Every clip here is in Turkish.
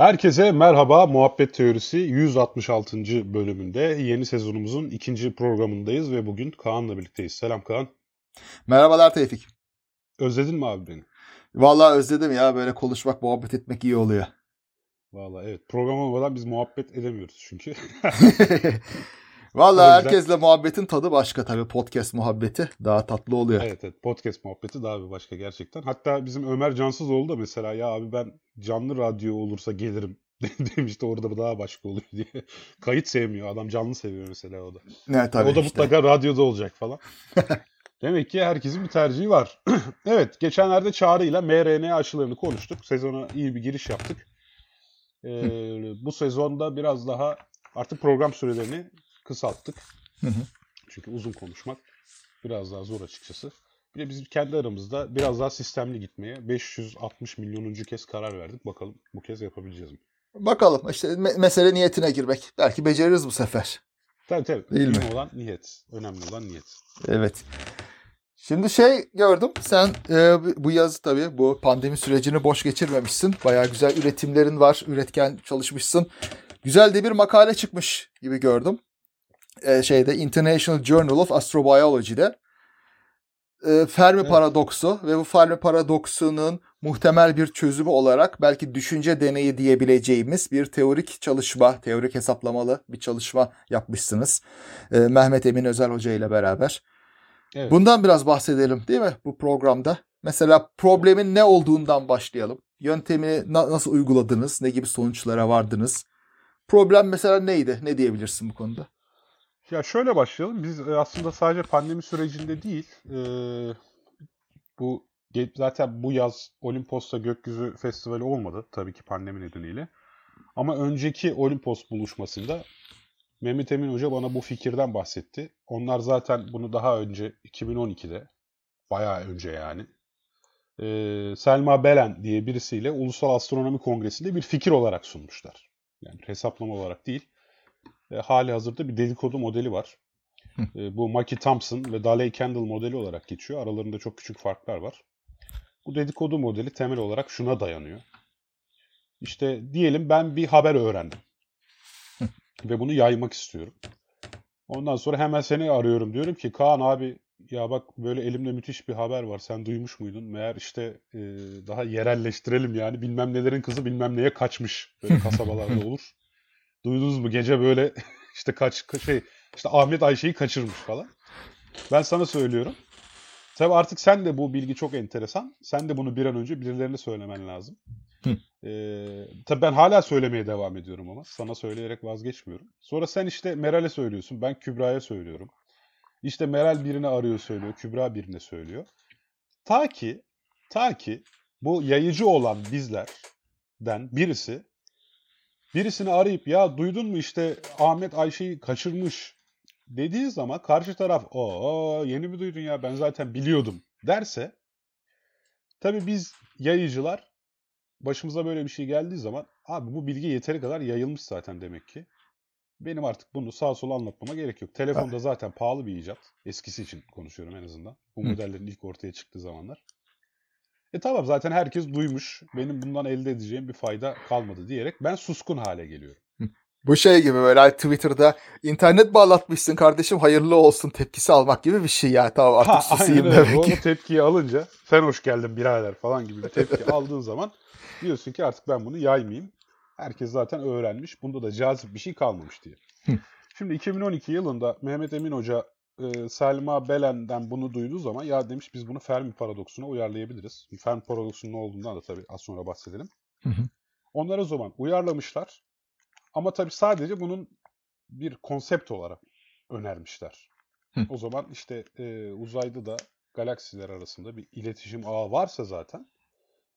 Herkese merhaba. Muhabbet Teorisi 166. bölümünde yeni sezonumuzun ikinci programındayız ve bugün Kaan'la birlikteyiz. Selam Kaan. Merhabalar Tevfik. Özledin mi abi beni? Vallahi özledim ya böyle konuşmak, muhabbet etmek iyi oluyor. Vallahi evet. Program olmadan biz muhabbet edemiyoruz çünkü. Yüzden- herkesle muhabbetin tadı başka tabii. Podcast muhabbeti daha tatlı oluyor. evet evet. Podcast muhabbeti daha bir başka gerçekten. Hatta bizim Ömer Cansızoğlu da mesela ya abi ben canlı radyo olursa gelirim demişti orada daha başka oluyor diye. Kayıt sevmiyor. Adam canlı seviyor mesela o da. Ne tabii o da işte. mutlaka radyoda olacak falan. Demek ki herkesin bir tercihi var. evet, geçenlerde Çağrı ile mRNA aşılarını konuştuk. Sezona iyi bir giriş yaptık. Ee, bu sezonda biraz daha artık program sürelerini kısalttık. Hı hı. Çünkü uzun konuşmak biraz daha zor açıkçası. Bir de biz kendi aramızda biraz daha sistemli gitmeye 560 milyonuncu kez karar verdik. Bakalım bu kez yapabileceğiz mi? Bakalım işte me- mesele niyetine girmek. Belki beceririz bu sefer. Tabii tabii. Değil Mühim mi? olan niyet. Önemli olan niyet. Evet. Şimdi şey gördüm. Sen e, bu yaz tabii bu pandemi sürecini boş geçirmemişsin. Bayağı güzel üretimlerin var. Üretken çalışmışsın. Güzel de bir makale çıkmış gibi gördüm. E, şeyde International Journal of Astrobiology'de. E, Fermi Evet. paradoksu ve bu Fermi paradoksunun muhtemel bir çözümü olarak belki düşünce deneyi diyebileceğimiz bir teorik çalışma, teorik hesaplamalı bir çalışma yapmışsınız. E, Mehmet Emin Özel Hoca ile beraber. Evet. Bundan biraz bahsedelim değil mi bu programda? Mesela problemin ne olduğundan başlayalım. Yöntemi na- nasıl uyguladınız? Ne gibi sonuçlara vardınız? Problem mesela neydi? Ne diyebilirsin bu konuda? Ya şöyle başlayalım. Biz e, aslında sadece pandemi sürecinde değil, e, bu zaten bu yaz Olimpos'ta Gökyüzü Festivali olmadı tabii ki pandemi nedeniyle. Ama önceki Olimpos buluşmasında Mehmet Emin Hoca bana bu fikirden bahsetti. Onlar zaten bunu daha önce 2012'de, bayağı önce yani, e, Selma Belen diye birisiyle Ulusal Astronomi Kongresi'nde bir fikir olarak sunmuşlar. Yani hesaplama olarak değil. E, hali hazırda bir dedikodu modeli var. E, bu Mackie Thompson ve Daley Kendall modeli olarak geçiyor. Aralarında çok küçük farklar var. Bu dedikodu modeli temel olarak şuna dayanıyor. İşte diyelim ben bir haber öğrendim. ve bunu yaymak istiyorum. Ondan sonra hemen seni arıyorum. Diyorum ki Kaan abi ya bak böyle elimde müthiş bir haber var. Sen duymuş muydun? Meğer işte e, daha yerelleştirelim yani. Bilmem nelerin kızı bilmem neye kaçmış. Böyle kasabalarda olur. Duydunuz mu gece böyle işte kaç ka- şey işte Ahmet Ayşe'yi kaçırmış falan. Ben sana söylüyorum. Tabii artık sen de bu bilgi çok enteresan. Sen de bunu bir an önce birilerine söylemen lazım. Hı. Ee, tabii ben hala söylemeye devam ediyorum ama sana söyleyerek vazgeçmiyorum. Sonra sen işte Meral'e söylüyorsun. Ben Kübra'ya söylüyorum. İşte Meral birini arıyor söylüyor. Kübra birine söylüyor. Ta ki ta ki bu yayıcı olan bizlerden birisi birisini arayıp ya duydun mu işte Ahmet Ayşe'yi kaçırmış dediği zaman karşı taraf o yeni mi duydun ya ben zaten biliyordum derse tabii biz yayıcılar başımıza böyle bir şey geldiği zaman abi bu bilgi yeteri kadar yayılmış zaten demek ki. Benim artık bunu sağa sola anlatmama gerek yok. Telefonda zaten pahalı bir icat. Eskisi için konuşuyorum en azından. Bu modellerin ilk ortaya çıktığı zamanlar. E tamam zaten herkes duymuş. Benim bundan elde edeceğim bir fayda kalmadı diyerek ben suskun hale geliyorum. Bu şey gibi böyle Twitter'da internet bağlatmışsın kardeşim hayırlı olsun tepkisi almak gibi bir şey ya. Tamam artık Ha, susayım aynen demek O ki. tepkiyi alınca sen hoş geldin birader falan gibi bir tepki aldığın zaman diyorsun ki artık ben bunu yaymayayım. Herkes zaten öğrenmiş. Bunda da cazip bir şey kalmamış diye. Şimdi 2012 yılında Mehmet Emin Hoca e, Selma Belen'den bunu duyduğu zaman ya demiş biz bunu Fermi paradoksuna uyarlayabiliriz. Fermi paradoksunun ne olduğundan da tabii az sonra bahsedelim. Hı hı. Onlar o zaman uyarlamışlar. Ama tabii sadece bunun bir konsept olarak önermişler. Hı. O zaman işte e, uzayda da galaksiler arasında bir iletişim ağı varsa zaten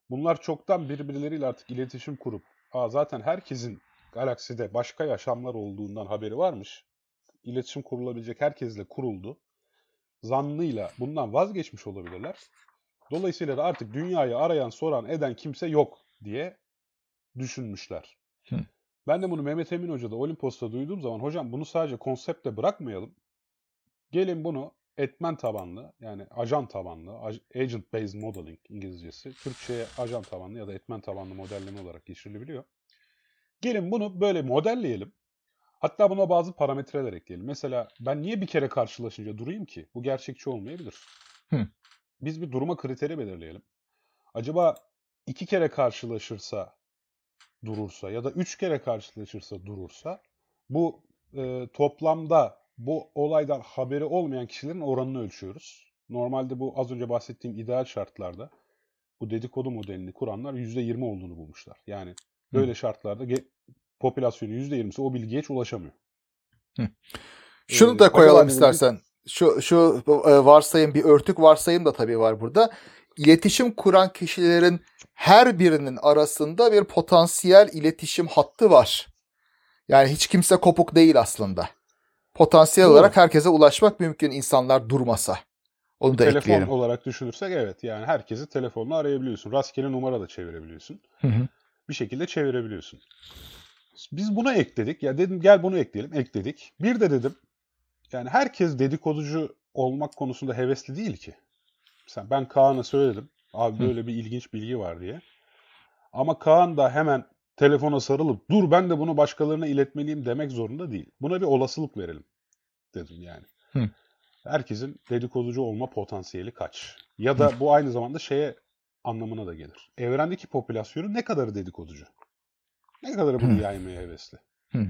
bunlar çoktan birbirleriyle artık iletişim kurup Aa, zaten herkesin galakside başka yaşamlar olduğundan haberi varmış. İletişim kurulabilecek herkesle kuruldu. Zannıyla bundan vazgeçmiş olabilirler. Dolayısıyla da artık dünyayı arayan, soran, eden kimse yok diye düşünmüşler. Hı. Ben de bunu Mehmet Emin Hoca'da Olimpos'ta duyduğum zaman hocam bunu sadece konsepte bırakmayalım. Gelin bunu etmen tabanlı yani ajan tabanlı, agent based modeling İngilizcesi. Türkçe'ye ajan tabanlı ya da etmen tabanlı modelleme olarak geçirilebiliyor. Gelin bunu böyle modelleyelim. Hatta buna bazı parametreler ekleyelim. Mesela ben niye bir kere karşılaşınca durayım ki? Bu gerçekçi olmayabilir. Hı. Biz bir duruma kriteri belirleyelim. Acaba iki kere karşılaşırsa durursa ya da üç kere karşılaşırsa durursa bu e, toplamda bu olaydan haberi olmayan kişilerin oranını ölçüyoruz. Normalde bu az önce bahsettiğim ideal şartlarda bu dedikodu modelini kuranlar %20 olduğunu bulmuşlar. Yani böyle Hı. şartlarda popülasyonun %20'si o bilgiye hiç ulaşamıyor. Şunu Ee, da koyalım istersen. Şu şu e, varsayım bir örtük varsayım da tabii var burada. İletişim kuran kişilerin her birinin arasında bir potansiyel iletişim hattı var. Yani hiç kimse kopuk değil aslında. Potansiyel Doğru. olarak herkese ulaşmak mümkün insanlar durmasa. Onu da Telefon ekleyelim. olarak düşünürsek evet yani herkesi telefonla arayabiliyorsun. Rastgele numara da çevirebiliyorsun. Hı hı. bir şekilde çevirebiliyorsun. Biz buna ekledik. Ya dedim gel bunu ekleyelim. Ekledik. Bir de dedim yani herkes dedikoducu olmak konusunda hevesli değil ki. Mesela ben Kaan'a söyledim. Abi Hı. böyle bir ilginç bilgi var diye. Ama Kaan da hemen telefona sarılıp dur ben de bunu başkalarına iletmeliyim demek zorunda değil. Buna bir olasılık verelim dedim yani. Hı. Herkesin dedikoducu olma potansiyeli kaç? Ya da bu aynı zamanda şeye anlamına da gelir. Evrendeki popülasyonun ne kadarı dedikoducu? Ne kadarı bunu Hı. yaymaya hevesli? Hı.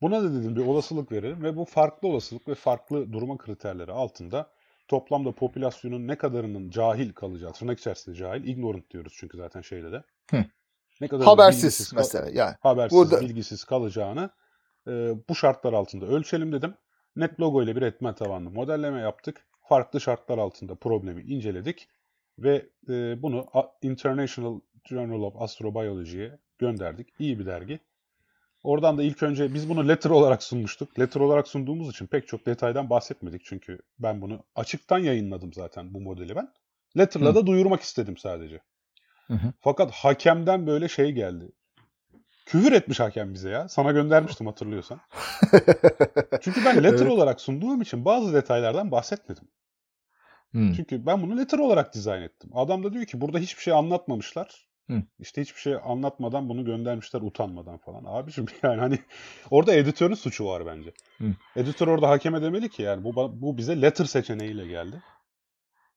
Buna da dedim bir olasılık verelim ve bu farklı olasılık ve farklı duruma kriterleri altında toplamda popülasyonun ne kadarının cahil kalacağı, tırnak içerisinde cahil, ignorant diyoruz çünkü zaten şeyde de. Hı. Ne kadar Habersiz mesela. Yani habersiz, Burada- bilgisiz kalacağını e, bu şartlar altında ölçelim dedim. Net logo ile bir etmen tabanlı modelleme yaptık. Farklı şartlar altında problemi inceledik ve e, bunu International Journal of Astrobiology'ye gönderdik. İyi bir dergi. Oradan da ilk önce biz bunu letter olarak sunmuştuk. Letter olarak sunduğumuz için pek çok detaydan bahsetmedik. Çünkü ben bunu açıktan yayınladım zaten bu modeli ben. Letter'la Hı. da duyurmak istedim sadece. Hı hı. Fakat hakemden böyle şey geldi. Küfür etmiş hakem bize ya. Sana göndermiştim hatırlıyorsan. Çünkü ben letter Evet. olarak sunduğum için bazı detaylardan bahsetmedim. Hmm. Çünkü ben bunu letter olarak dizayn ettim. Adam da diyor ki burada hiçbir şey anlatmamışlar. Hı. İşte hiçbir şey anlatmadan bunu göndermişler utanmadan falan. Abiciğim yani hani orada editörün suçu var bence. Hı. Editör orada hakeme demeli ki yani bu bu bize letter seçeneğiyle geldi.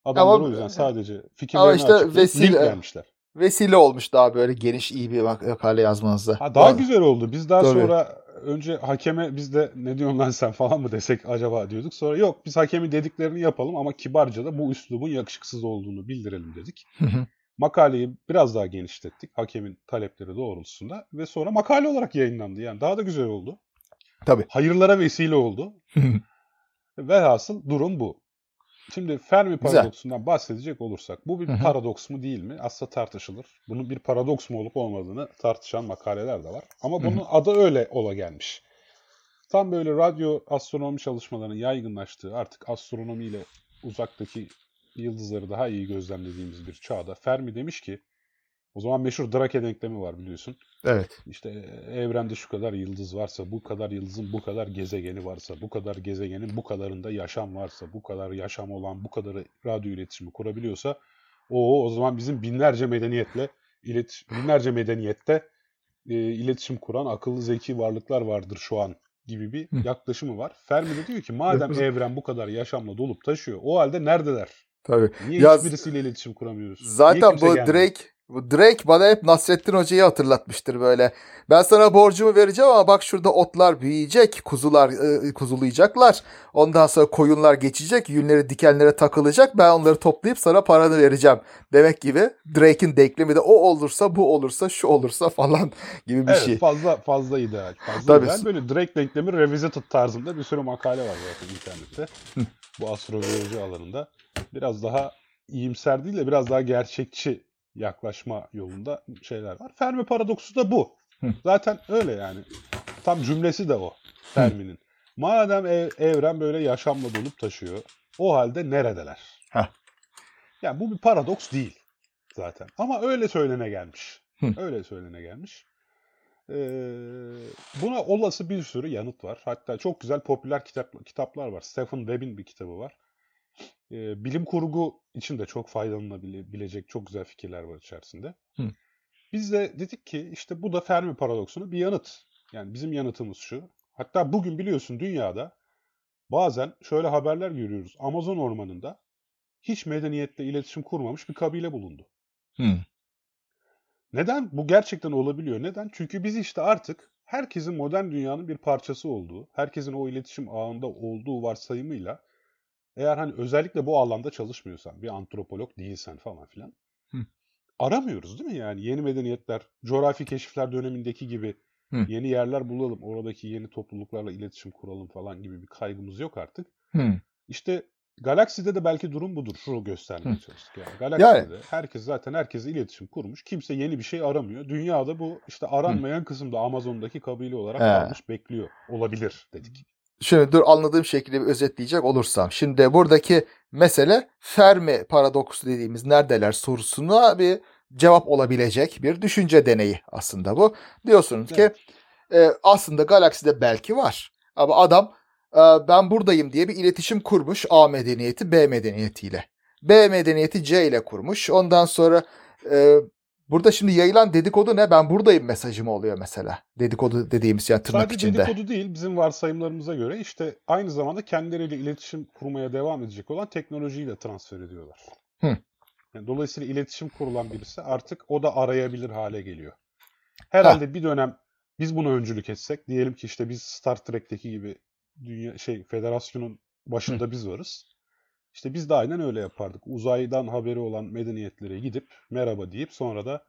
Adamlar Ama- o yüzden sadece Ama fikirlerini işte açıklayıp vesile- link vermişler. Vesile olmuş daha böyle geniş iyi bir mak- makale yazmanızda. Ha, daha Vallahi. güzel oldu. Biz daha Tabii. sonra önce hakeme biz de ne diyorsun lan sen falan mı desek acaba diyorduk. Sonra yok biz hakemin dediklerini yapalım ama kibarca da bu üslubun yakışıksız olduğunu bildirelim dedik. Hı hı. Makaleyi biraz daha genişlettik hakemin talepleri doğrultusunda ve sonra makale olarak yayınlandı. Yani daha da güzel oldu. Tabii. Hayırlara vesile oldu. Velhasıl durum bu. Şimdi Fermi Güzel. paradoksundan bahsedecek olursak bu bir Hı hı. paradoks mu değil mi? Aslında tartışılır. Bunun bir paradoks mu olup olmadığını tartışan makaleler de var. Ama bunun adı öyle ola gelmiş. Tam böyle radyo astronomi çalışmalarının yaygınlaştığı artık astronomiyle uzaktaki yıldızları daha iyi gözlemlediğimiz bir çağda Fermi demiş ki o zaman meşhur Drake denklemi var biliyorsun. Evet. İşte e, evrende şu kadar yıldız varsa, bu kadar yıldızın bu kadar gezegeni varsa, bu kadar gezegenin bu kadarında yaşam varsa, bu kadar yaşam olan bu kadarı radyo iletişimi kurabiliyorsa, o o zaman bizim binlerce medeniyetle ilet binlerce medeniyette e, iletişim kuran akıllı zeki varlıklar vardır şu an gibi bir yaklaşımı var. Fermi de diyor ki madem evren bu kadar yaşamla dolup taşıyor, o halde neredeler? Tabii. Niye Ya- hiçbirisiyle iletişim kuramıyoruz? Zaten bu gelmiyor? Drake bu Drake bana hep Nasrettin Hoca'yı hatırlatmıştır böyle. Ben sana borcumu vereceğim ama bak şurada otlar büyüyecek, kuzular e, kuzulayacaklar. Ondan sonra koyunlar geçecek, yünleri dikenlere takılacak. Ben onları toplayıp sana paranı vereceğim. Demek gibi Drake'in denklemi de o olursa, bu olursa, şu olursa falan gibi bir evet, şey. fazla fazla ideal. Fazla Tabii. ideal. Böyle Drake denklemi revisited tarzında bir sürü makale var zaten internette. bu astrobiyoloji alanında. Biraz daha iyimser değil de biraz daha gerçekçi yaklaşma yolunda şeyler var. Fermi paradoksu da bu. Hı. Zaten öyle yani. Tam cümlesi de o Fermi'nin. Madem ev- evren böyle yaşamla dolup taşıyor, o halde neredeler? Heh. Yani bu bir paradoks değil zaten. Ama öyle söylene gelmiş. Hı. Öyle söylene gelmiş. Ee, buna olası bir sürü yanıt var. Hatta çok güzel popüler kitap, kitaplar var. Stephen Webb'in bir kitabı var. Ee, bilim kurgu için de çok faydalanabilecek çok güzel fikirler var içerisinde. Hı. Biz de dedik ki işte bu da Fermi paradoksuna bir yanıt. Yani bizim yanıtımız şu. Hatta bugün biliyorsun dünyada bazen şöyle haberler görüyoruz. Amazon ormanında hiç medeniyetle iletişim kurmamış bir kabile bulundu. Hmm. Neden? Bu gerçekten olabiliyor. Neden? Çünkü biz işte artık herkesin modern dünyanın bir parçası olduğu, herkesin o iletişim ağında olduğu varsayımıyla eğer hani özellikle bu alanda çalışmıyorsan, bir antropolog değilsen falan filan Hı. aramıyoruz değil mi yani? Yeni medeniyetler, coğrafi keşifler dönemindeki gibi Hı. yeni yerler bulalım, oradaki yeni topluluklarla iletişim kuralım falan gibi bir kaygımız yok artık. Hmm. İşte Galakside de belki durum budur. Şunu göstermeye Hı. çalıştık yani. Galakside Yani- herkes zaten herkesle iletişim kurmuş. Kimse yeni bir şey aramıyor. Dünyada bu işte aranmayan kısımda Amazon'daki kabile olarak He. kalmış bekliyor. Olabilir dedik. Şimdi dur anladığım şekilde bir özetleyecek olursam. Şimdi buradaki mesele Fermi paradoksu dediğimiz neredeler sorusuna bir cevap olabilecek bir düşünce deneyi aslında bu. Diyorsunuz ki e, aslında galakside belki var. Ama adam e, ben buradayım diye bir iletişim kurmuş A medeniyeti B medeniyetiyle. B medeniyeti C ile kurmuş. Ondan sonra e, burada şimdi yayılan dedikodu ne? Ben buradayım mesajı mı oluyor mesela? Dedikodu dediğimiz yani tırnak Sadece içinde. dedikodu değil bizim varsayımlarımıza göre işte aynı zamanda kendileriyle iletişim kurmaya devam edecek olan teknolojiyi de transfer ediyorlar. Hı. Yani dolayısıyla iletişim kurulan birisi artık o da arayabilir hale geliyor. Herhalde bir dönem biz buna öncülük etsek diyelim ki işte biz Star Trek'teki gibi dünya şey federasyonun başında biz varız. İşte biz de aynen öyle yapardık. Uzaydan haberi olan medeniyetlere gidip merhaba deyip sonra da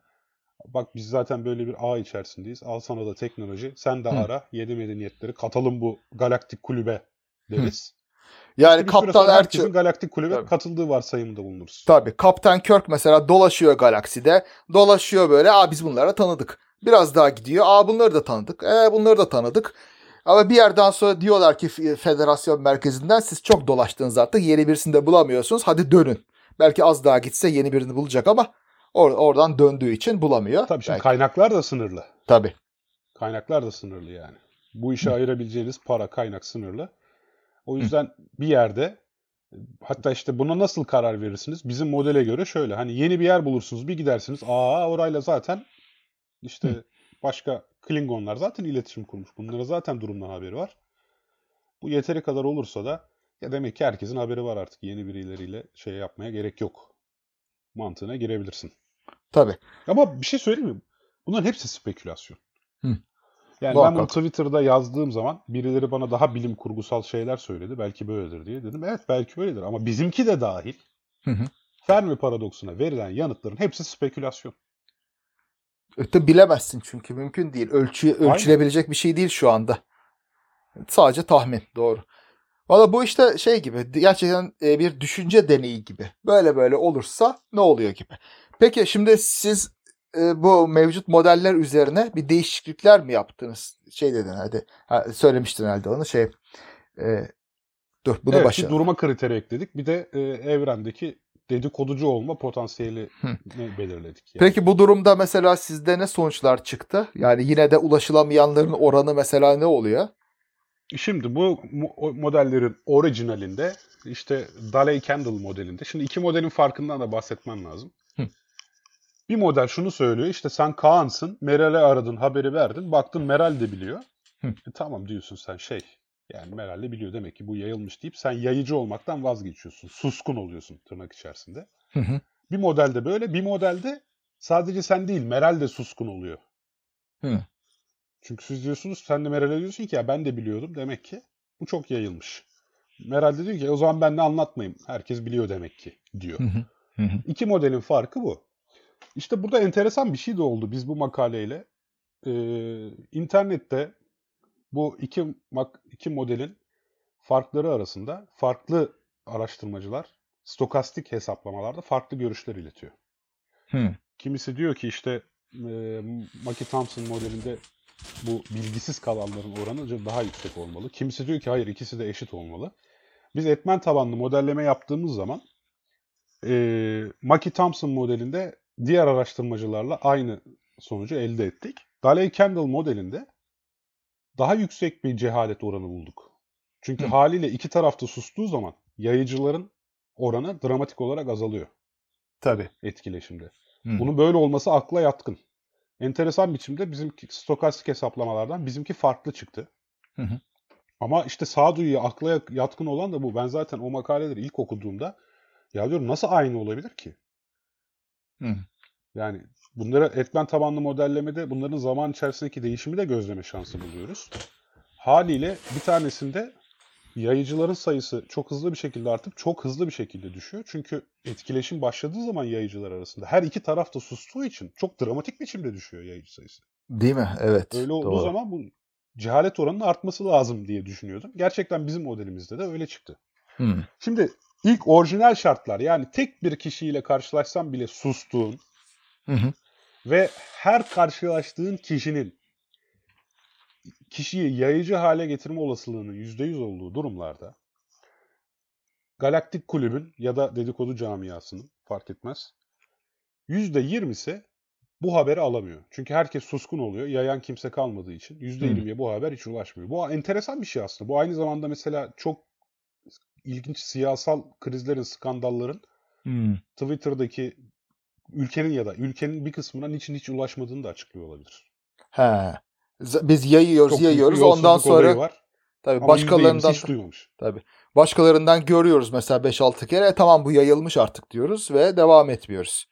bak biz zaten böyle bir ağ içerisindeyiz. Al sana da teknoloji. Sen de Hı. ara. Yedi medeniyetleri katalım bu galaktik kulübe deriz. Yani Bir süre Kaptan Erçel galaktik kulübe Tabii. katıldığı varsayımında bulunuruz. Tabii Kaptan Kirk mesela dolaşıyor galakside. Dolaşıyor böyle. Aa biz bunları tanıdık. Biraz daha gidiyor. Aa bunları da tanıdık. E bunları da tanıdık. Ama bir yerden sonra diyorlar ki federasyon merkezinden siz çok dolaştınız artık. Yeni birisini de bulamıyorsunuz. Hadi dönün. Belki az daha gitse yeni birini bulacak ama or- oradan döndüğü için bulamıyor. Tabii şimdi Belki. kaynaklar da sınırlı. Tabii. Kaynaklar da sınırlı yani. Bu işe ayırabileceğiniz para kaynak sınırlı. O yüzden bir yerde hatta işte buna nasıl karar verirsiniz? Bizim modele göre şöyle hani yeni bir yer bulursunuz bir gidersiniz. Aa orayla zaten işte Hı. başka Klingonlar zaten iletişim kurmuş. Bunlara zaten durumdan haberi var. Bu yeteri kadar olursa da ya demek ki herkesin haberi var artık. Yeni birileriyle şey yapmaya gerek yok. Mantığına girebilirsin. Tabii. Ama bir şey söyleyeyim mi? Bunların hepsi spekülasyon. Hı. Yani ben Muhakkak. bunu Twitter'da yazdığım zaman birileri bana daha bilim kurgusal şeyler söyledi. Belki böyledir diye dedim. Evet belki öyledir ama bizimki de dahil. Hı hı. Fermi paradoksuna verilen yanıtların hepsi spekülasyon. Öte bilemezsin çünkü mümkün değil. Ölçü, ölçülebilecek bir şey değil şu anda. Sadece tahmin. Doğru. Valla bu işte şey gibi gerçekten e, bir düşünce deneyi gibi. Böyle böyle olursa ne oluyor gibi. Peki şimdi siz e, bu mevcut modeller üzerine bir değişiklikler mi yaptınız? Şey dedin hadi. Ha, söylemiştin herhalde onu şey. e, dur bunu evet, başa. bir duruma kriteri ekledik. Bir de e, evrendeki dedikoducu olma potansiyeli belirledik. Yani. Peki bu durumda mesela sizde ne sonuçlar çıktı? Yani yine de ulaşılamayanların oranı mesela ne oluyor? Şimdi bu modellerin orijinalinde işte Daley Kendall modelinde. Şimdi iki modelin farkından da bahsetmem lazım. Hı. Bir model şunu söylüyor işte sen Kaan'sın Meral'e aradın haberi verdin baktın Meral de biliyor. Hı. E, tamam diyorsun sen şey yani Meral de biliyor demek ki bu yayılmış deyip sen yayıcı olmaktan vazgeçiyorsun. Suskun oluyorsun tırnak içerisinde. Hı hı. Bir modelde böyle bir modelde sadece sen değil Meral de suskun oluyor. Hı. Çünkü siz diyorsunuz sen de Meral'e diyorsun ki ya ben de biliyordum demek ki bu çok yayılmış. Meral de diyor ki o zaman ben de anlatmayayım. Herkes biliyor demek ki diyor. Hı hı. Hı hı. İki modelin farkı bu. İşte burada enteresan bir şey de oldu biz bu makaleyle. Ee, internette bu iki, iki modelin farkları arasında farklı araştırmacılar stokastik hesaplamalarda farklı görüşler iletiyor. Hı. Kimisi diyor ki işte e, Maki Thompson modelinde bu bilgisiz kalanların oranı daha yüksek olmalı. Kimisi diyor ki hayır ikisi de eşit olmalı. Biz etmen tabanlı modelleme yaptığımız zaman e, Maki Thompson modelinde diğer araştırmacılarla aynı sonucu elde ettik. Daley Kendall modelinde daha yüksek bir cehalet oranı bulduk. Çünkü Hı. haliyle iki tarafta sustuğu zaman yayıcıların oranı dramatik olarak azalıyor Tabii. etkileşimde. Hı. Bunun böyle olması akla yatkın. enteresan biçimde bizimki stokastik hesaplamalardan bizimki farklı çıktı. Hı hı. Ama işte sağduyuya, akla yatkın olan da bu. Ben zaten o makaleleri ilk okuduğumda ya diyorum nasıl aynı olabilir ki? Hı. Yani bunlara etmen tabanlı modellemede bunların zaman içerisindeki değişimi de gözleme şansı buluyoruz. Haliyle bir tanesinde yayıcıların sayısı çok hızlı bir şekilde artıp çok hızlı bir şekilde düşüyor. Çünkü etkileşim başladığı zaman yayıcılar arasında her iki taraf da sustuğu için çok dramatik biçimde düşüyor yayıcı sayısı. Değil mi? Evet. Öyle olduğu doğru. zaman bu cehalet oranının artması lazım diye düşünüyordum. Gerçekten bizim modelimizde de öyle çıktı. Hı. Şimdi ilk orijinal şartlar yani tek bir kişiyle karşılaşsam bile sustuğun Hı hı. Ve her karşılaştığın kişinin kişiyi yayıcı hale getirme olasılığının %100 olduğu durumlarda Galaktik Kulübün ya da dedikodu camiasının fark etmez %20'si bu haberi alamıyor. Çünkü herkes suskun oluyor. Yayan kimse kalmadığı için. %20'ye bu haber hiç ulaşmıyor. Bu enteresan bir şey aslında. Bu aynı zamanda mesela çok ilginç siyasal krizlerin, skandalların Hı. Twitter'daki ülkenin ya da ülkenin bir kısmına niçin hiç ulaşmadığını da açıklıyor olabilir. He. Biz yayıyoruz, Çok yayıyoruz. Ondan sonra var. tabii Ama başkalarından %20'si hiç duymamış. tabii başkalarından görüyoruz mesela 5-6 kere. E, tamam bu yayılmış artık diyoruz ve devam etmiyoruz.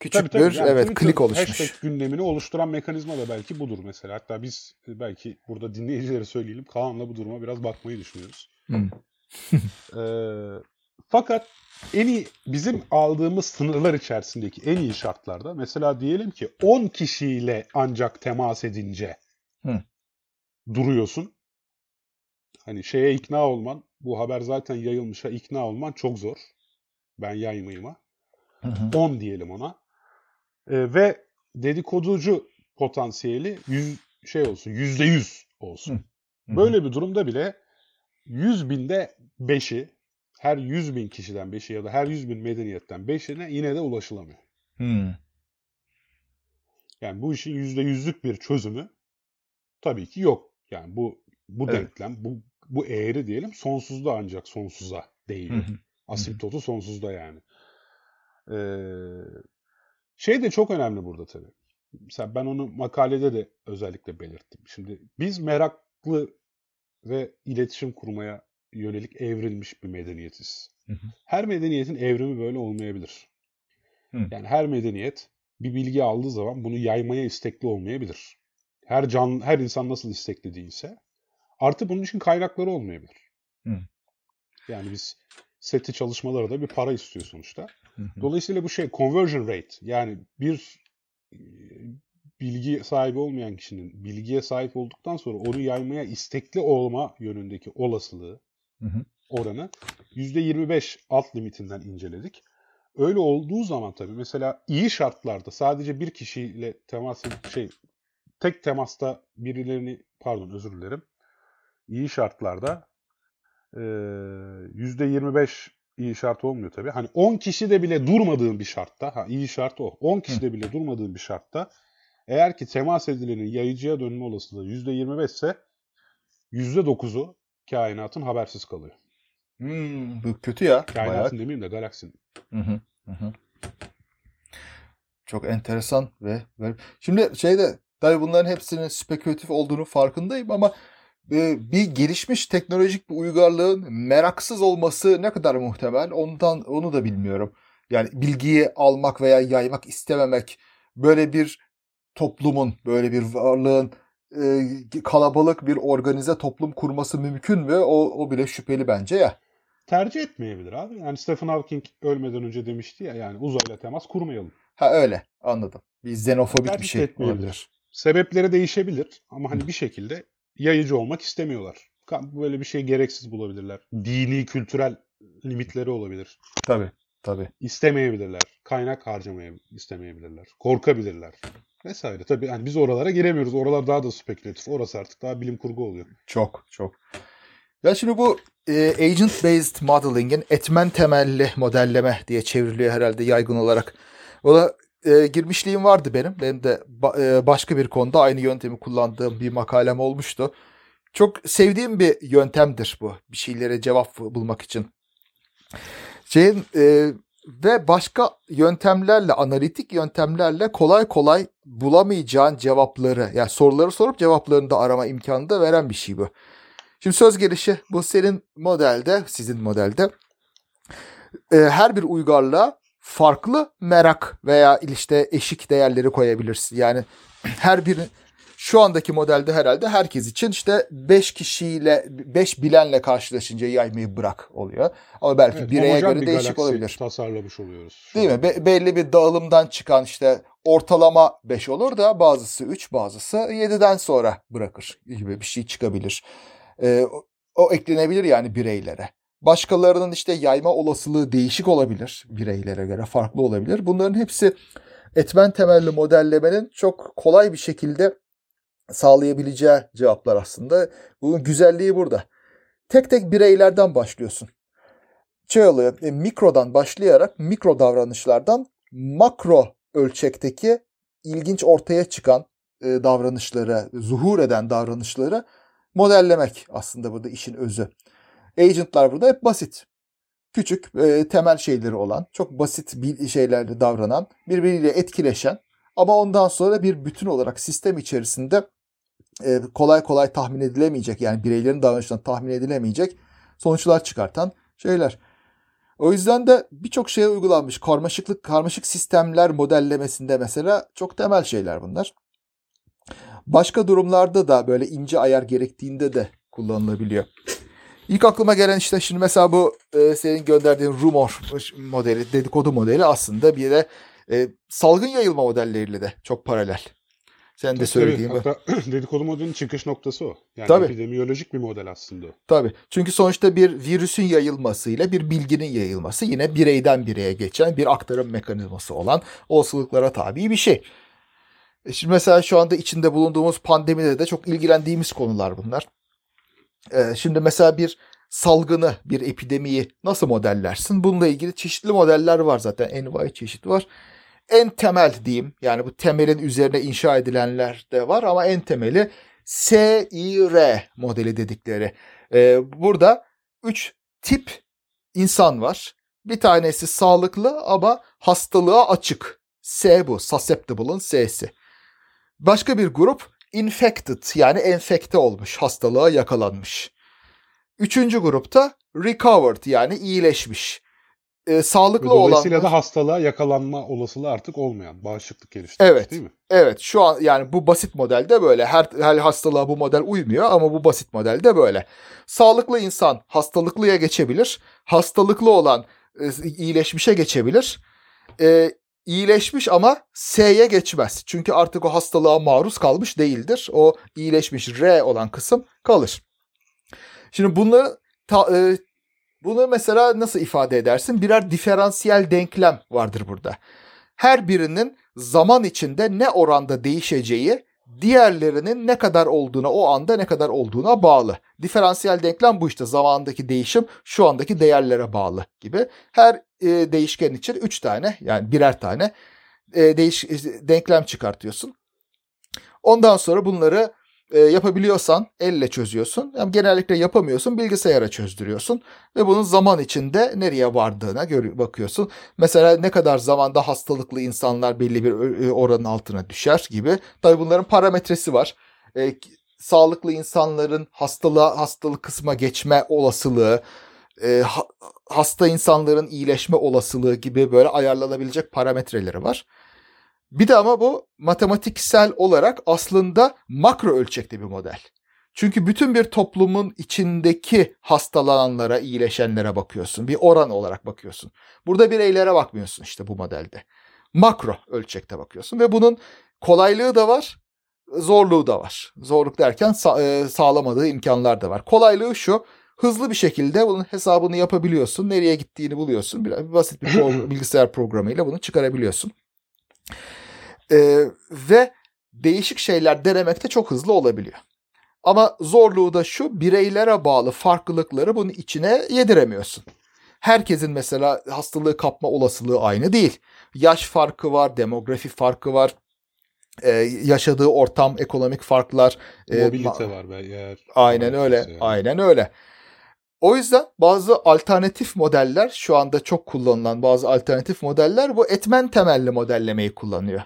Küçük Tabii, tabii. bir Yani evet Twitter klik oluşmuş. Hashtag gündemini oluşturan mekanizma da belki budur mesela. Hatta biz e, belki burada dinleyicilere söyleyelim. Kaan'la bu duruma biraz bakmayı düşünüyoruz. Hı. Ee, fakat en iyi bizim aldığımız sınırlar içerisindeki en iyi şartlarda mesela diyelim ki 10 kişiyle ancak temas edince Hı. duruyorsun. Hani şeye ikna olman, bu haber zaten yayılmışa ikna olman çok zor. Ben yaymayıma. Hı hı. 10 diyelim ona. Ee, ve dedikoducu potansiyeli yüz, şey olsun, %100 olsun. Hı hı. Böyle bir durumda bile 100 binde 5'i, her 100 bin kişiden 5'i ya da her 100 bin medeniyetten 5'ine yine de ulaşılamıyor. Hı. Yani bu işin %100'lük bir çözümü tabii ki yok. Yani bu bu Evet. denklem, bu bu eğri diyelim sonsuzda ancak sonsuza hı. Asimtotu sonsuzda yani. Ee, şey de çok önemli burada tabii. Mesela ben onu makalede de özellikle belirttim. Şimdi biz meraklı ve iletişim kurmaya yönelik evrilmiş bir medeniyetiz. Hı hı. Her medeniyetin evrimi böyle olmayabilir. Hı. Yani her medeniyet bir bilgi aldığı zaman bunu yaymaya istekli olmayabilir. Her can, her insan nasıl istekli değilse artı bunun için kaynakları olmayabilir. Hı. Yani biz seti çalışmaları da bir para istiyor sonuçta. Hı hı. Dolayısıyla bu şey conversion rate yani bir e, bilgi sahibi olmayan kişinin bilgiye sahip olduktan sonra onu yaymaya istekli olma yönündeki olasılığı Hı hı. oranı %25 alt limitinden inceledik. Öyle olduğu zaman tabii mesela iyi şartlarda sadece bir kişiyle temas şey tek temasta birilerini pardon özür dilerim. İyi şartlarda e, %25 iyi şart olmuyor tabii. Hani 10 kişi de bile durmadığın bir şartta, ha iyi şart o. 10 kişi de bile durmadığın bir şartta eğer ki temas edilenin yayıcıya dönme olasılığı %25 ise %9'u kainatın habersiz kalıyor. Hmm, bu kötü ya. Bayağı. Kainatın demeyeyim de galaksinin. Hı hı. Hı hı. Çok enteresan ve ve- şimdi şeyde tabii bunların hepsinin spekülatif olduğunu farkındayım ama e, bir gelişmiş teknolojik bir uygarlığın meraksız olması ne kadar muhtemel ondan onu da bilmiyorum. Yani bilgiyi almak veya yaymak istememek böyle bir toplumun böyle bir varlığın e, kalabalık bir organize toplum kurması mümkün mü? O, o bile şüpheli bence ya. Tercih etmeyebilir abi. Yani Stephen Hawking ölmeden önce demişti ya yani uzayla temas kurmayalım. Ha öyle anladım. Bir xenofobik bir Tercih şey etmeyebilir. olabilir. Sebepleri değişebilir ama hani bir şekilde yayıcı olmak istemiyorlar. Böyle bir şey gereksiz bulabilirler. Dini, kültürel limitleri olabilir. Tabii tabii. İstemeyebilirler. Kaynak harcamaya istemeyebilirler. Korkabilirler. Vesaire. Tabii hani biz oralara giremiyoruz. Oralar daha da spekülatif. Orası artık daha bilim kurgu oluyor. Çok çok. Ya şimdi bu e, agent based modeling'in etmen temelli modelleme diye çevriliyor herhalde yaygın olarak. Ona e, girmişliğim vardı benim. Benim de ba- e, başka bir konuda aynı yöntemi kullandığım bir makalem olmuştu. Çok sevdiğim bir yöntemdir bu. Bir şeylere cevap bulmak için. Şeyin e, ve başka yöntemlerle, analitik yöntemlerle kolay kolay bulamayacağın cevapları, yani soruları sorup cevaplarını da arama imkanı da veren bir şey bu. Şimdi söz gelişi bu senin modelde, sizin modelde e, her bir uygarlığa farklı merak veya işte eşik değerleri koyabilirsin. Yani her bir şu andaki modelde herhalde herkes için işte 5 kişiyle 5 bilenle karşılaşınca yaymayı bırak oluyor. Ama belki Evet, bireye göre bir değişik olabilir. tasarlamış oluyoruz. Değil mi? Be- belli bir dağılımdan çıkan işte ortalama 5 olur da bazısı 3 bazısı 7'den sonra bırakır gibi bir şey çıkabilir. Ee, o eklenebilir yani bireylere. Başkalarının işte yayma olasılığı değişik olabilir bireylere göre farklı olabilir. Bunların hepsi etmen temelli modellemenin çok kolay bir şekilde sağlayabileceği cevaplar aslında. Bunun güzelliği burada. Tek tek bireylerden başlıyorsun. Şey oluyor, e, mikrodan başlayarak mikro davranışlardan makro ölçekteki ilginç ortaya çıkan e, davranışları, zuhur eden davranışları modellemek aslında burada işin özü. Agentlar burada hep basit. Küçük, e, temel şeyleri olan, çok basit bir şeylerle davranan, birbiriyle etkileşen ama ondan sonra bir bütün olarak sistem içerisinde e, kolay kolay tahmin edilemeyecek yani bireylerin davranışından tahmin edilemeyecek sonuçlar çıkartan şeyler. O yüzden de birçok şeye uygulanmış karmaşıklık, karmaşık sistemler modellemesinde mesela çok temel şeyler bunlar. Başka durumlarda da böyle ince ayar gerektiğinde de kullanılabiliyor. İlk aklıma gelen işte şimdi mesela bu e, senin gönderdiğin rumor modeli, dedikodu modeli aslında bir de e, salgın yayılma modelleriyle de çok paralel. Sen de söylediğin. Hatta dedikodu modelinin çıkış noktası o. Yani Tabii. epidemiyolojik bir model aslında o. Tabii. Çünkü sonuçta bir virüsün yayılmasıyla bir bilginin yayılması yine bireyden bireye geçen bir aktarım mekanizması olan olasılıklara tabi bir şey. E Şimdi mesela şu anda içinde bulunduğumuz pandemide de çok ilgilendiğimiz konular bunlar. Şimdi mesela bir salgını, bir epidemiyi nasıl modellersin? Bununla ilgili çeşitli modeller var zaten. Envai çeşit var. En temel diyeyim yani bu temelin üzerine inşa edilenler de var ama en temeli SIR modeli dedikleri. Ee, burada üç tip insan var. Bir tanesi sağlıklı ama hastalığa açık. S bu. Susceptible'ın S'si. Başka bir grup infected yani enfekte olmuş, hastalığa yakalanmış. Üçüncü grupta recovered yani iyileşmiş. Ee, sağlıklı olan Dolayısıyla da hastalığa yakalanma olasılığı artık olmayan bağışıklık geliştirmiş Evet. değil mi? Evet şu an yani bu basit modelde böyle. Her, her hastalığa bu model uymuyor ama bu basit modelde böyle. Sağlıklı insan hastalıklıya geçebilir. Hastalıklı olan e, iyileşmişe geçebilir. E, iyileşmiş ama S'ye geçmez. Çünkü artık o hastalığa maruz kalmış değildir. O iyileşmiş R olan kısım kalır. Şimdi bunu ta- e, bunu mesela nasıl ifade edersin? Birer diferansiyel denklem vardır burada. Her birinin zaman içinde ne oranda değişeceği diğerlerinin ne kadar olduğuna o anda ne kadar olduğuna bağlı. Diferansiyel denklem bu işte zamandaki değişim şu andaki değerlere bağlı gibi. Her e, değişken için 3 tane yani birer tane e, değiş denklem çıkartıyorsun. Ondan sonra bunları e, yapabiliyorsan elle çözüyorsun. Yani genellikle yapamıyorsun bilgisayara çözdürüyorsun ve bunun zaman içinde nereye vardığına gör- bakıyorsun. Mesela ne kadar zamanda hastalıklı insanlar belli bir oranın altına düşer gibi. Tabii bunların parametresi var. E, sağlıklı insanların hastalığa hastalık kısma geçme olasılığı, e, ha- hasta insanların iyileşme olasılığı gibi böyle ayarlanabilecek parametreleri var. Bir de ama bu matematiksel olarak aslında makro ölçekli bir model. Çünkü bütün bir toplumun içindeki hastalananlara, iyileşenlere bakıyorsun. Bir oran olarak bakıyorsun. Burada bireylere bakmıyorsun işte bu modelde. Makro ölçekte bakıyorsun ve bunun kolaylığı da var, zorluğu da var. Zorluk derken sa- e, sağlamadığı imkanlar da var. Kolaylığı şu, hızlı bir şekilde bunun hesabını yapabiliyorsun. Nereye gittiğini buluyorsun. Biraz basit bir pro- bilgisayar programıyla bunu çıkarabiliyorsun. Ee, ve değişik şeyler denemekte çok hızlı olabiliyor. Ama zorluğu da şu bireylere bağlı farklılıkları bunun içine yediremiyorsun. Herkesin mesela hastalığı kapma olasılığı aynı değil. Yaş farkı var, demografi farkı var, ee, yaşadığı ortam, ekonomik farklar. e, Mobilite var be eğer. Aynen öyle. Yani. Aynen öyle. O yüzden bazı alternatif modeller şu anda çok kullanılan bazı alternatif modeller bu etmen temelli modellemeyi kullanıyor.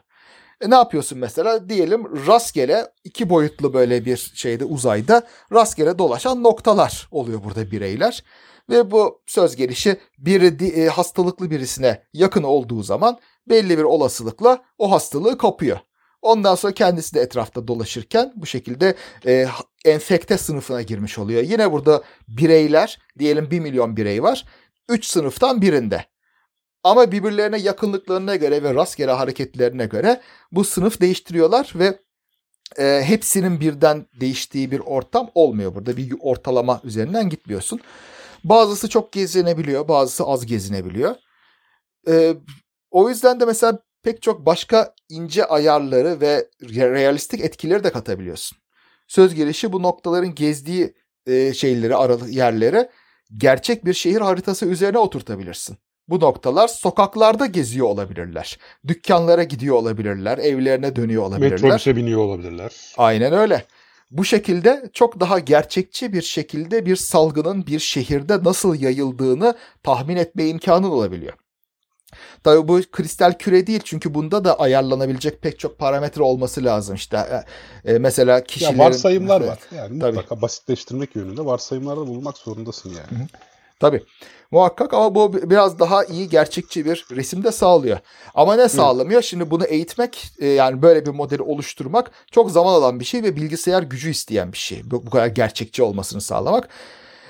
E ne yapıyorsun mesela? Diyelim rastgele iki boyutlu böyle bir şeyde uzayda rastgele dolaşan noktalar oluyor burada bireyler. Ve bu söz gelişi biri e, hastalıklı birisine yakın olduğu zaman belli bir olasılıkla o hastalığı kapıyor. Ondan sonra kendisi de etrafta dolaşırken bu şekilde e, enfekte sınıfına girmiş oluyor. Yine burada bireyler diyelim 1 milyon birey var. 3 sınıftan birinde. Ama birbirlerine yakınlıklarına göre ve rastgele hareketlerine göre bu sınıf değiştiriyorlar ve e, hepsinin birden değiştiği bir ortam olmuyor burada. Bir ortalama üzerinden gitmiyorsun. Bazısı çok gezinebiliyor, bazısı az gezinebiliyor. E, o yüzden de mesela pek çok başka ince ayarları ve realistik etkileri de katabiliyorsun. Söz gelişi bu noktaların gezdiği e, şeyleri, aralı yerlere gerçek bir şehir haritası üzerine oturtabilirsin. Bu noktalar sokaklarda geziyor olabilirler. Dükkanlara gidiyor olabilirler, evlerine dönüyor olabilirler. Metrobüse biniyor olabilirler. Aynen öyle. Bu şekilde çok daha gerçekçi bir şekilde bir salgının bir şehirde nasıl yayıldığını tahmin etme imkanın olabiliyor. Tabii bu kristal küre değil çünkü bunda da ayarlanabilecek pek çok parametre olması lazım. İşte e, e mesela kişilerin... Ya varsayımlar var. Yani Tabii. mutlaka basitleştirmek yönünde varsayımlarda bulunmak zorundasın yani. Hı hı. Tabii. Muhakkak ama bu biraz daha iyi gerçekçi bir resimde sağlıyor. Ama ne sağlamıyor? Şimdi bunu eğitmek e, yani böyle bir modeli oluşturmak çok zaman alan bir şey ve bilgisayar gücü isteyen bir şey. Bu, bu kadar gerçekçi olmasını sağlamak.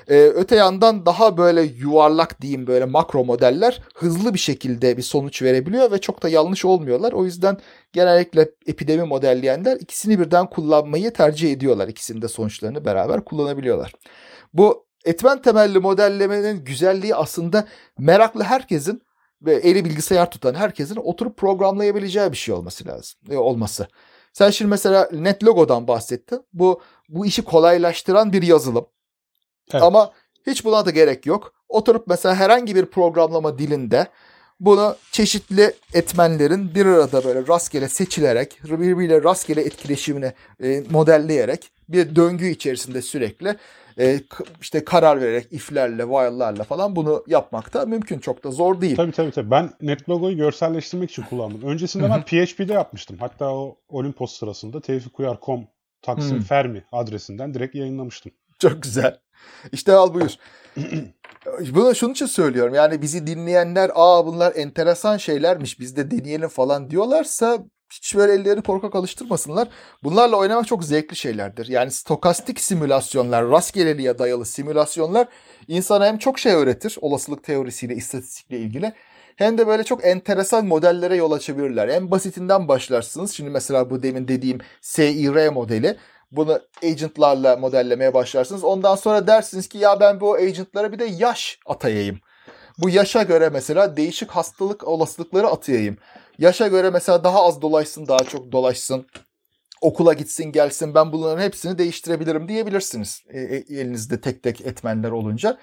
Ee, öte yandan daha böyle yuvarlak diyeyim böyle makro modeller hızlı bir şekilde bir sonuç verebiliyor ve çok da yanlış olmuyorlar. O yüzden genellikle epidemi modelleyenler ikisini birden kullanmayı tercih ediyorlar. İkisinin de sonuçlarını beraber kullanabiliyorlar. Bu etmen temelli modellemenin güzelliği aslında meraklı herkesin ve eli bilgisayar tutan herkesin oturup programlayabileceği bir şey olması lazım. E, olması. Sen şimdi mesela NetLogo'dan bahsettin. Bu bu işi kolaylaştıran bir yazılım. Evet. Ama hiç buna da gerek yok. Oturup mesela herhangi bir programlama dilinde bunu çeşitli etmenlerin bir arada böyle rastgele seçilerek, birbiriyle rastgele etkileşimini e, modelleyerek bir döngü içerisinde sürekli e, işte karar vererek iflerle, while'larla falan bunu yapmak da mümkün. Çok da zor değil. Tabii tabii. tabii. Ben NetLogo'yu görselleştirmek için kullandım. Öncesinde ben PHP'de yapmıştım. Hatta o Olimpos sırasında tevfikuyar.com Taksim Fermi adresinden direkt yayınlamıştım. Çok güzel. İşte al buyur. Bunu şunun için söylüyorum. Yani bizi dinleyenler aa bunlar enteresan şeylermiş biz de deneyelim falan diyorlarsa hiç böyle ellerini korkak alıştırmasınlar. Bunlarla oynamak çok zevkli şeylerdir. Yani stokastik simülasyonlar, rastgeleliğe dayalı simülasyonlar insana hem çok şey öğretir olasılık teorisiyle, istatistikle ilgili hem de böyle çok enteresan modellere yol açabilirler. En basitinden başlarsınız. Şimdi mesela bu demin dediğim SIR modeli bunu agentlarla modellemeye başlarsınız. Ondan sonra dersiniz ki ya ben bu agentlara bir de yaş atayayım. Bu yaşa göre mesela değişik hastalık olasılıkları atayayım. Yaşa göre mesela daha az dolaşsın, daha çok dolaşsın. Okula gitsin, gelsin. Ben bunların hepsini değiştirebilirim diyebilirsiniz. E, e, elinizde tek tek etmenler olunca.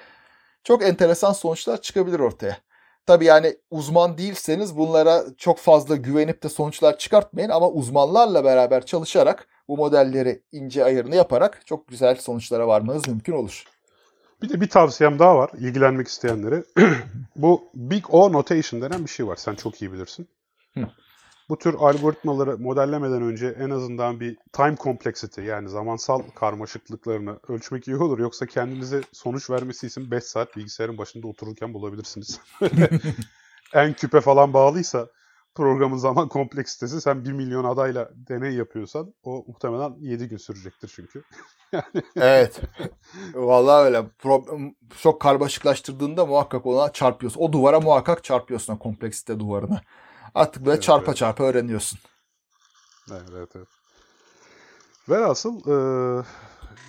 Çok enteresan sonuçlar çıkabilir ortaya. Tabii yani uzman değilseniz bunlara çok fazla güvenip de sonuçlar çıkartmayın ama uzmanlarla beraber çalışarak bu modelleri ince ayarını yaparak çok güzel sonuçlara varmanız mümkün olur. Bir de bir tavsiyem daha var ilgilenmek isteyenlere. bu Big O Notation denen bir şey var. Sen çok iyi bilirsin. Hı. Bu tür algoritmaları modellemeden önce en azından bir time complexity yani zamansal karmaşıklıklarını ölçmek iyi olur. Yoksa kendinize sonuç vermesi için 5 saat bilgisayarın başında otururken bulabilirsiniz. en küpe falan bağlıysa programın zaman kompleksitesi sen 1 milyon adayla deney yapıyorsan o muhtemelen 7 gün sürecektir çünkü. evet. Vallahi öyle. Problem, çok karmaşıklaştırdığında muhakkak ona çarpıyorsun. O duvara muhakkak çarpıyorsun o kompleksite duvarına. Artık böyle evet, çarpa evet. çarpa öğreniyorsun. Evet evet. evet. Velhasıl e,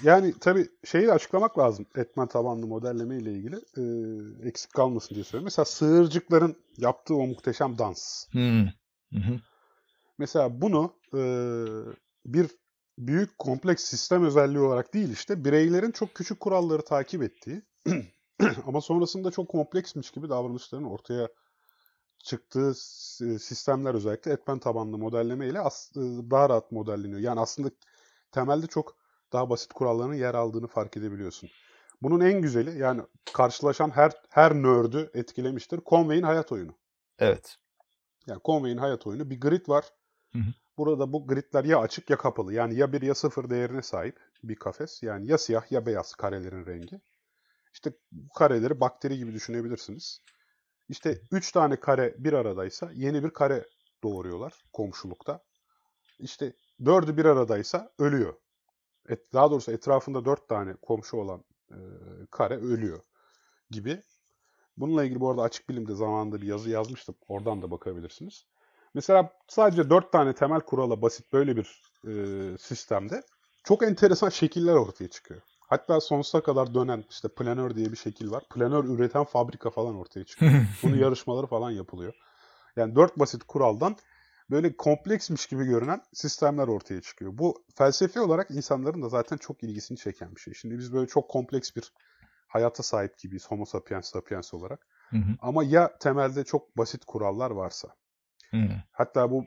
yani tabii şeyi açıklamak lazım etmen tabanlı modelleme ile ilgili e, eksik kalmasın diye söylüyorum. Mesela sığırcıkların yaptığı o muhteşem dans. Hmm. Hı hı. Mesela bunu e, bir büyük kompleks sistem özelliği olarak değil işte bireylerin çok küçük kuralları takip ettiği ama sonrasında çok kompleksmiş gibi davranışların ortaya çıktığı sistemler özellikle etmen tabanlı modelleme ile daha rahat modelleniyor. Yani aslında temelde çok daha basit kuralların yer aldığını fark edebiliyorsun. Bunun en güzeli yani karşılaşan her her nerd'ü etkilemiştir. Conway'in hayat oyunu. Evet. Yani Conway'in hayat oyunu bir grid var. Hı hı. Burada bu gridler ya açık ya kapalı. Yani ya bir ya sıfır değerine sahip bir kafes. Yani ya siyah ya beyaz karelerin rengi. İşte bu kareleri bakteri gibi düşünebilirsiniz. İşte 3 tane kare bir aradaysa yeni bir kare doğuruyorlar komşulukta. İşte dördü bir aradaysa ölüyor. Et, daha doğrusu etrafında dört tane komşu olan e, kare ölüyor gibi. Bununla ilgili bu arada açık bilimde zamanında bir yazı yazmıştım. Oradan da bakabilirsiniz. Mesela sadece dört tane temel kurala basit böyle bir e, sistemde çok enteresan şekiller ortaya çıkıyor. Hatta sonsuza kadar dönen işte planör diye bir şekil var. Planör üreten fabrika falan ortaya çıkıyor. Bunun yarışmaları falan yapılıyor. Yani dört basit kuraldan böyle kompleksmiş gibi görünen sistemler ortaya çıkıyor. Bu felsefi olarak insanların da zaten çok ilgisini çeken bir şey. Şimdi biz böyle çok kompleks bir hayata sahip gibiyiz homo sapiens sapiens olarak. Hı hı. Ama ya temelde çok basit kurallar varsa. Hı. Hatta bu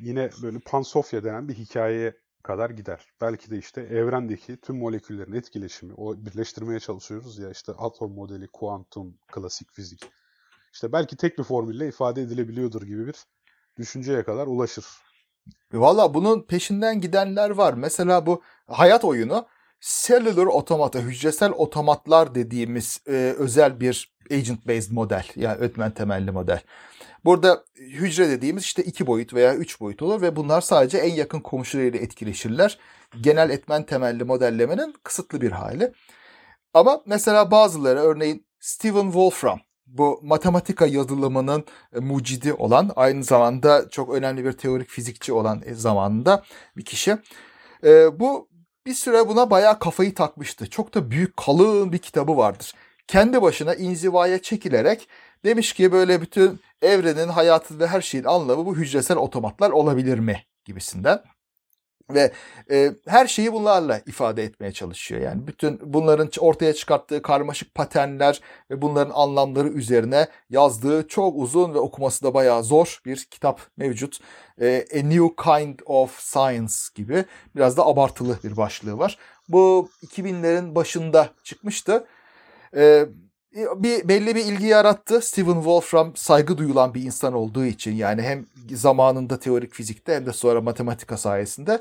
yine böyle Pansofya denen bir hikayeye kadar gider. Belki de işte evrendeki tüm moleküllerin etkileşimi, o birleştirmeye çalışıyoruz ya işte atom modeli, kuantum, klasik fizik. İşte belki tek bir formülle ifade edilebiliyordur gibi bir düşünceye kadar ulaşır. Valla bunun peşinden gidenler var. Mesela bu hayat oyunu cellular otomata, hücresel otomatlar dediğimiz e, özel bir agent based model. Yani öğretmen temelli model. Burada hücre dediğimiz işte iki boyut veya üç boyut olur ve bunlar sadece en yakın komşularıyla etkileşirler. Genel etmen temelli modellemenin kısıtlı bir hali. Ama mesela bazıları örneğin Stephen Wolfram bu matematika yazılımının e, mucidi olan aynı zamanda çok önemli bir teorik fizikçi olan e, zamanında bir kişi. E, bu bir süre buna bayağı kafayı takmıştı. Çok da büyük kalın bir kitabı vardır. Kendi başına inzivaya çekilerek demiş ki böyle bütün evrenin, hayatın ve her şeyin anlamı bu hücresel otomatlar olabilir mi gibisinden. Ve e, her şeyi bunlarla ifade etmeye çalışıyor. Yani bütün bunların ortaya çıkarttığı karmaşık paternler ve bunların anlamları üzerine yazdığı çok uzun ve okuması da bayağı zor bir kitap mevcut. E, A New Kind of Science gibi biraz da abartılı bir başlığı var. Bu 2000'lerin başında çıkmıştı. E, bir belli bir ilgi yarattı. Stephen Wolfram saygı duyulan bir insan olduğu için yani hem zamanında teorik fizikte hem de sonra matematika sayesinde.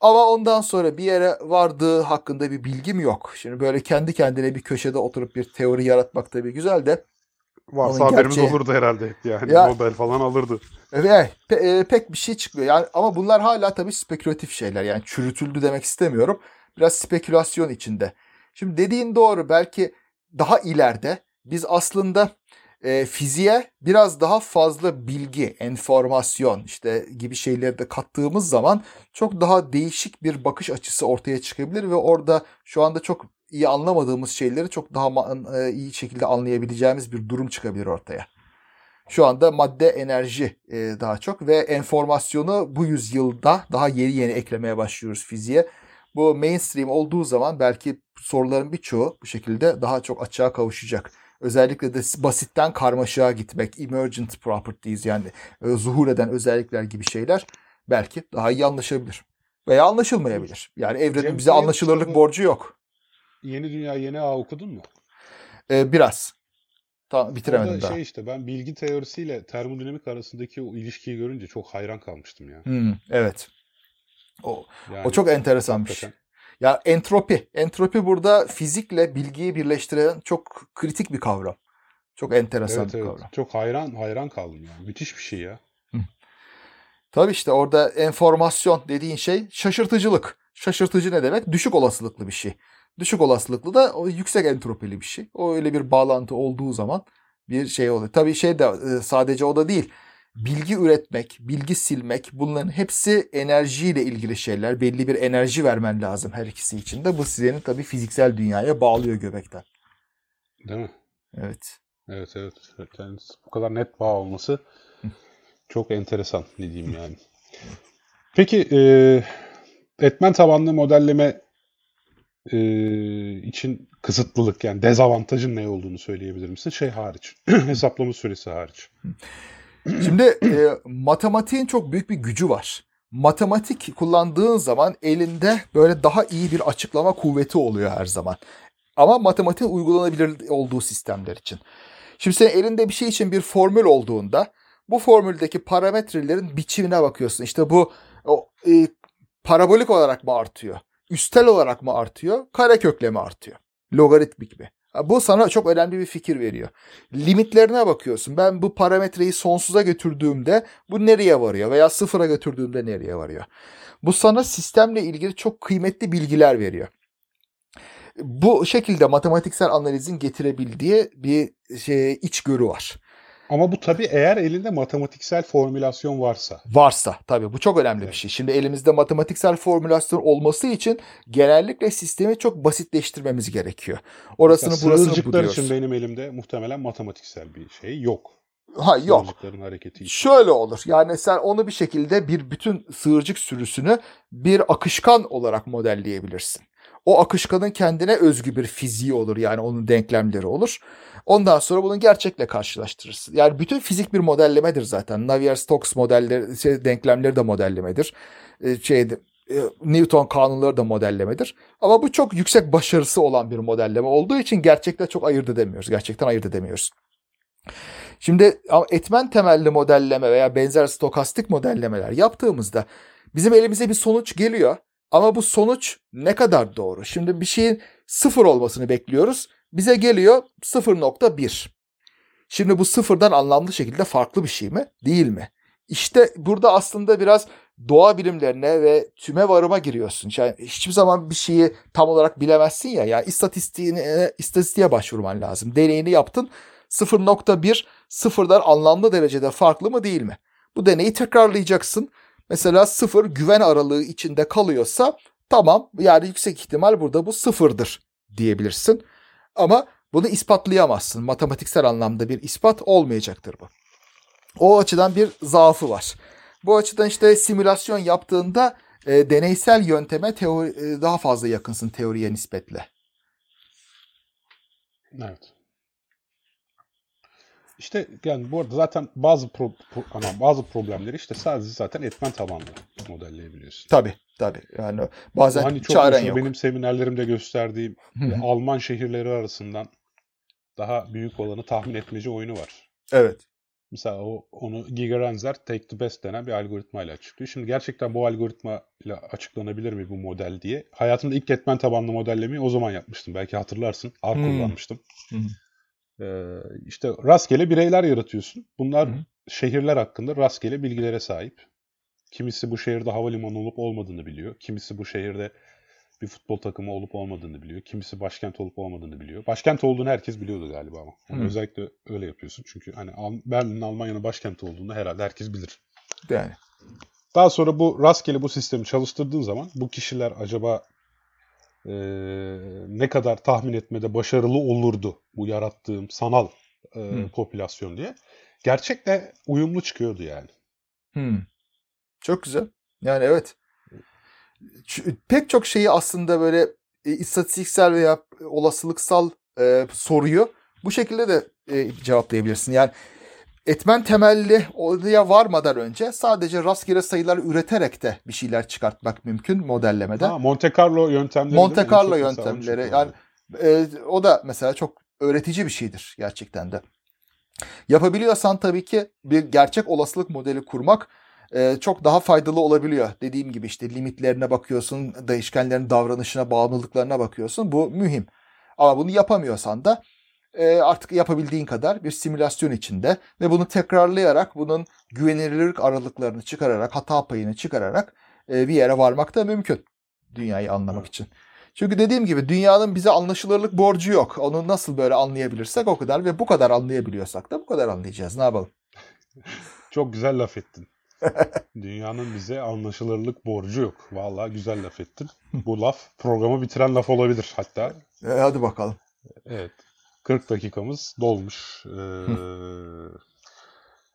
Ama ondan sonra bir yere vardığı hakkında bir bilgim yok. Şimdi böyle kendi kendine bir köşede oturup bir teori yaratmak tabii güzel de. Varsa haberimiz gerçeği... olurdu herhalde hep yani. Ya, Nobel falan alırdı. Evet pe, e, pek bir şey çıkmıyor. Yani, ama bunlar hala tabii spekülatif şeyler. Yani çürütüldü demek istemiyorum. Biraz spekülasyon içinde. Şimdi dediğin doğru. Belki daha ileride biz aslında e, fiziğe biraz daha fazla bilgi, enformasyon işte gibi şeyleri de kattığımız zaman çok daha değişik bir bakış açısı ortaya çıkabilir ve orada şu anda çok iyi anlamadığımız şeyleri çok daha e, iyi şekilde anlayabileceğimiz bir durum çıkabilir ortaya. Şu anda madde enerji e, daha çok ve enformasyonu bu yüzyılda daha yeni yeni eklemeye başlıyoruz fiziğe. Bu mainstream olduğu zaman belki soruların birçoğu bu şekilde daha çok açığa kavuşacak. Özellikle de basitten karmaşığa gitmek, emergent properties yani e, zuhur eden özellikler gibi şeyler belki daha iyi anlaşabilir. Veya anlaşılmayabilir. Yani evrenin Cem bize anlaşılırlık borcu yok. Yeni Dünya Yeni Ağ okudun mu? Ee, biraz. Tamam bitiremedim Orada daha. şey işte ben bilgi teorisiyle termodinamik arasındaki o ilişkiyi görünce çok hayran kalmıştım ya. Hmm, evet. O, yani, o çok enteresan bir şey. Ya entropi. Entropi burada fizikle bilgiyi birleştiren çok kritik bir kavram. Çok enteresan evet, bir evet. kavram. Çok hayran hayran kaldım yani. Müthiş bir şey ya. Tabii işte orada enformasyon dediğin şey şaşırtıcılık. Şaşırtıcı ne demek? Düşük olasılıklı bir şey. Düşük olasılıklı da o yüksek entropili bir şey. O öyle bir bağlantı olduğu zaman bir şey oluyor. Tabii şey de e, sadece o da değil bilgi üretmek, bilgi silmek bunların hepsi enerjiyle ilgili şeyler. Belli bir enerji vermen lazım her ikisi için de. Bu seni tabii fiziksel dünyaya bağlıyor göbekten. Değil mi? Evet. Evet evet. Yani bu kadar net bağ olması çok enteresan ne diyeyim yani. Peki e, etmen tabanlı modelleme e, için kısıtlılık yani dezavantajın ne olduğunu söyleyebilir misin? Şey hariç. hesaplama süresi hariç. Şimdi e, matematiğin çok büyük bir gücü var. Matematik kullandığın zaman elinde böyle daha iyi bir açıklama kuvveti oluyor her zaman. Ama matematiğin uygulanabilir olduğu sistemler için. Şimdi senin elinde bir şey için bir formül olduğunda bu formüldeki parametrelerin biçimine bakıyorsun. İşte bu o, e, parabolik olarak mı artıyor? Üstel olarak mı artıyor? Karekökle mi artıyor? Logaritmik mi? Bu sana çok önemli bir fikir veriyor. Limitlerine bakıyorsun. Ben bu parametreyi sonsuza götürdüğümde bu nereye varıyor veya sıfıra götürdüğümde nereye varıyor? Bu sana sistemle ilgili çok kıymetli bilgiler veriyor. Bu şekilde matematiksel analizin getirebildiği bir şey, içgörü var. Ama bu tabii eğer elinde matematiksel formülasyon varsa. Varsa tabii bu çok önemli bir şey. Şimdi elimizde matematiksel formülasyon olması için genellikle sistemi çok basitleştirmemiz gerekiyor. Orasını Mesela burasını buluyoruz. için benim elimde muhtemelen matematiksel bir şey yok. Ha yok. Hareketi. Şöyle olur. Yani sen onu bir şekilde bir bütün sığırcık sürüsünü bir akışkan olarak modelleyebilirsin. O akışkanın kendine özgü bir fiziği olur. Yani onun denklemleri olur. Ondan sonra bunu gerçekle karşılaştırırsın. Yani bütün fizik bir modellemedir zaten. Navier-Stokes modelleri, şey, denklemleri de modellemedir. Ee, şeyde, e, Newton kanunları da modellemedir. Ama bu çok yüksek başarısı olan bir modelleme olduğu için gerçekten çok ayırt edemiyoruz. Gerçekten ayırt edemiyoruz. Şimdi etmen temelli modelleme veya benzer stokastik modellemeler yaptığımızda bizim elimize bir sonuç geliyor. Ama bu sonuç ne kadar doğru? Şimdi bir şeyin sıfır olmasını bekliyoruz. Bize geliyor 0.1. Şimdi bu sıfırdan anlamlı şekilde farklı bir şey mi? Değil mi? İşte burada aslında biraz doğa bilimlerine ve tüme varıma giriyorsun. Yani hiçbir zaman bir şeyi tam olarak bilemezsin ya. Yani istatistiğine, istatistiğe başvurman lazım. Deneyini yaptın. 0.1 sıfırdan anlamlı derecede farklı mı değil mi? Bu deneyi tekrarlayacaksın. Mesela sıfır güven aralığı içinde kalıyorsa tamam yani yüksek ihtimal burada bu sıfırdır diyebilirsin. Ama bunu ispatlayamazsın. Matematiksel anlamda bir ispat olmayacaktır bu. O açıdan bir zaafı var. Bu açıdan işte simülasyon yaptığında e, deneysel yönteme teori, e, daha fazla yakınsın teoriye nispetle. Evet. İşte yani bu arada zaten bazı pro, pro- ama bazı problemleri işte sadece zaten etmen tabanlı modelleyebiliyorsun. Tabii tabii. Yani bazen hani çok çaren yok. benim seminerlerimde gösterdiğim. Alman şehirleri arasından daha büyük olanı tahmin etmece oyunu var. Evet. Mesela o, onu Giga Renzer Take the Best denen bir algoritmayla açıklıyor. Şimdi gerçekten bu algoritma ile açıklanabilir mi bu model diye. Hayatımda ilk etmen tabanlı modellemeyi o zaman yapmıştım. Belki hatırlarsın. R Hmm. kullanmıştım. Hı. Ee, işte rastgele bireyler yaratıyorsun. Bunlar Hı hı. şehirler hakkında rastgele bilgilere sahip. Kimisi bu şehirde havalimanı olup olmadığını biliyor. Kimisi bu şehirde bir futbol takımı olup olmadığını biliyor. Kimisi başkent olup olmadığını biliyor. Başkent olduğunu herkes biliyordu galiba ama. Hı. özellikle öyle yapıyorsun. Çünkü hani Berlin'in Almanya'nın başkenti olduğunu herhalde herkes bilir. Yani. Daha sonra bu rastgele bu sistemi çalıştırdığın zaman bu kişiler acaba eee, ne kadar tahmin etmede başarılı olurdu bu yarattığım sanal eee, Hı. popülasyon diye. Gerçekle uyumlu çıkıyordu yani. Hmm. Çok güzel. Yani evet. Ç- Pek çok şeyi aslında böyle e, istatistiksel veya olasılıksal e, soruyu bu şekilde de e, cevaplayabilirsin. Yani etmen temelli oraya varmadan önce sadece rastgele sayılar üreterek de bir şeyler çıkartmak mümkün modellemede. Ha, Monte Carlo yöntemleri Monte? Carlo yöntemleri yani e, o da mesela çok öğretici bir şeydir gerçekten de. Yapabiliyorsan tabii ki bir gerçek olasılık modeli kurmak e, çok daha faydalı olabiliyor. Dediğim gibi işte limitlerine bakıyorsun, değişkenlerin davranışına, bağımlılıklarına bakıyorsun. Bu mühim. Ama bunu yapamıyorsan da e, artık yapabildiğin kadar bir simülasyon içinde ve bunu tekrarlayarak bunun güvenilirlik aralıklarını çıkararak, hata payını çıkararak e, bir yere varmak da mümkün dünyayı anlamak için. Çünkü dediğim gibi dünyanın bize anlaşılırlık borcu yok. Onu nasıl böyle anlayabilirsek o kadar ve bu kadar anlayabiliyorsak da bu kadar anlayacağız. Ne yapalım? Çok güzel laf ettin. Dünyanın bize anlaşılırlık borcu yok. Vallahi güzel laf ettin. Bu laf programı bitiren laf olabilir hatta. E, hadi bakalım. Evet. 40 dakikamız dolmuş. Ee,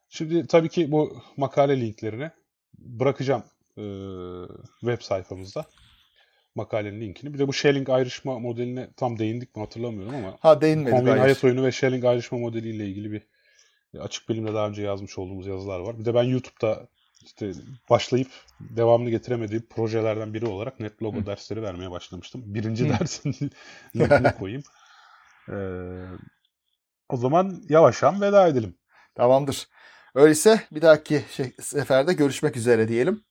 şimdi tabii ki bu makale linklerini bırakacağım ee, web sayfamızda. Makalenin linkini. Bir de bu Schelling ayrışma modeline tam değindik mi hatırlamıyorum ama Ha değinmedik. Hayır. hayat oyunu ve Schelling ayrışma modeliyle ilgili bir açık bilimde daha önce yazmış olduğumuz yazılar var. Bir de ben YouTube'da işte başlayıp devamını getiremediğim projelerden biri olarak net logo dersleri vermeye başlamıştım. Birinci dersin linkini koyayım. Ee, o zaman yavaştan veda edelim. Tamamdır. Öyleyse bir dahaki şey, seferde görüşmek üzere diyelim.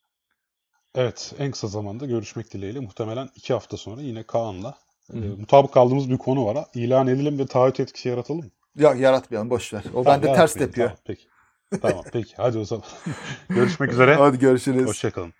Evet, en kısa zamanda görüşmek dileğiyle. Muhtemelen iki hafta sonra yine Kaan'la e, mutabık kaldığımız bir konu var. İlan edelim ve taahhüt etkisi yaratalım mı? Ya yaratmayalım boş ver. O bende ters tepiyor. Tamam, peki. Tamam, peki. Hadi o zaman. görüşmek üzere. Hadi görüşürüz. Hoşçakalın.